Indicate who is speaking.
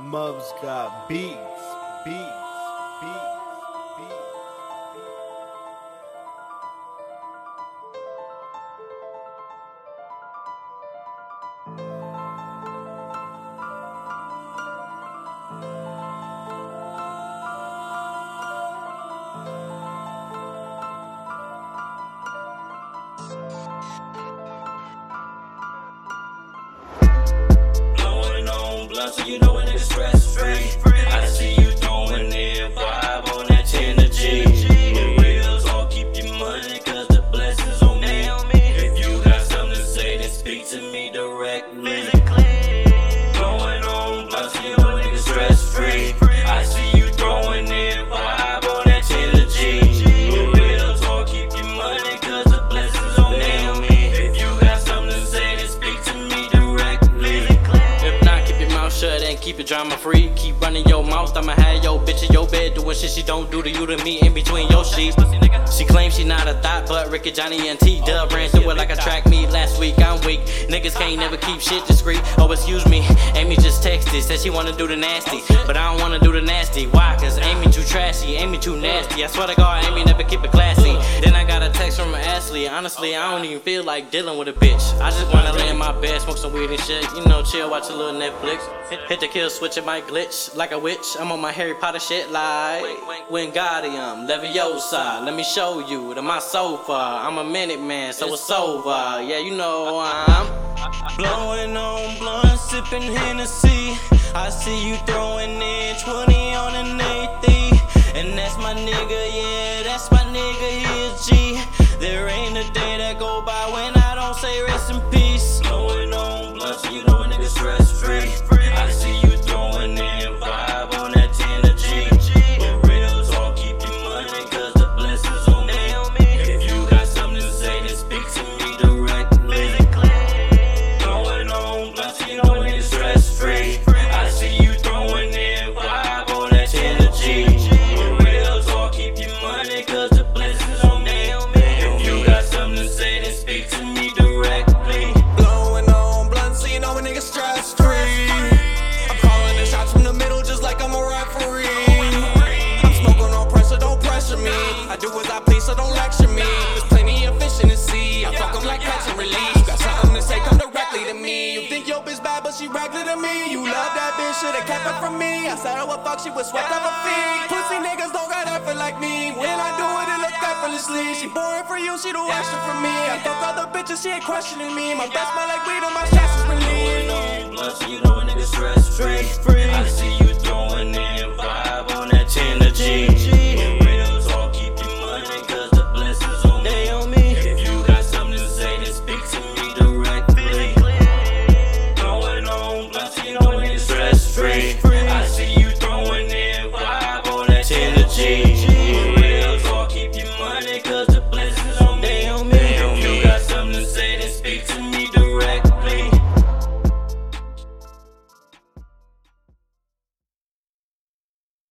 Speaker 1: Mubs got beats, beats, beats,
Speaker 2: so you know nigga stress free. Keep it
Speaker 3: drama free. Keep running your mouth, I'ma have your bitch in your bed doing shit she don't do to you to me in between your sheets. She claims she not a thought, but Ricky, Johnny, and T Dub ran through it like a track meet last week. I'm weak. Niggas can't never keep shit discreet. Oh, excuse me. Amy just texted, said she wanna do the nasty. But I don't wanna do the nasty. Why? Cause Amy too trashy, Amy too nasty. I swear to God, Amy never keep it classy. Then I got from Ashley. Honestly, I don't even feel like dealing with a bitch. I just wanna lay in my bed, smoke some weed and shit. You know, chill, watch a little Netflix. Hit, hit the kill switch, it might glitch like a witch. I'm on my Harry Potter shit like when Wingardium Leviosa. Let me show you to my sofa. I'm a minute man, so it's over. Yeah, you know I'm.
Speaker 2: Blowing on blunt, sipping Hennessy. I see you throwing in 20 on an 80. And that's my nigga, yeah, that's my free.
Speaker 4: she regular to me. You love that bitch, shoulda kept her from me. I said oh, I would fuck, she was swept up a feet. Pussy niggas don't got effort like me. When I do it, it look effortlessly. She boring for you, she the extra for me. I fuck other bitches, she ain't questioning me. My best my like weed on my chest is relieved. Really. Plus, you know a nigga stress free.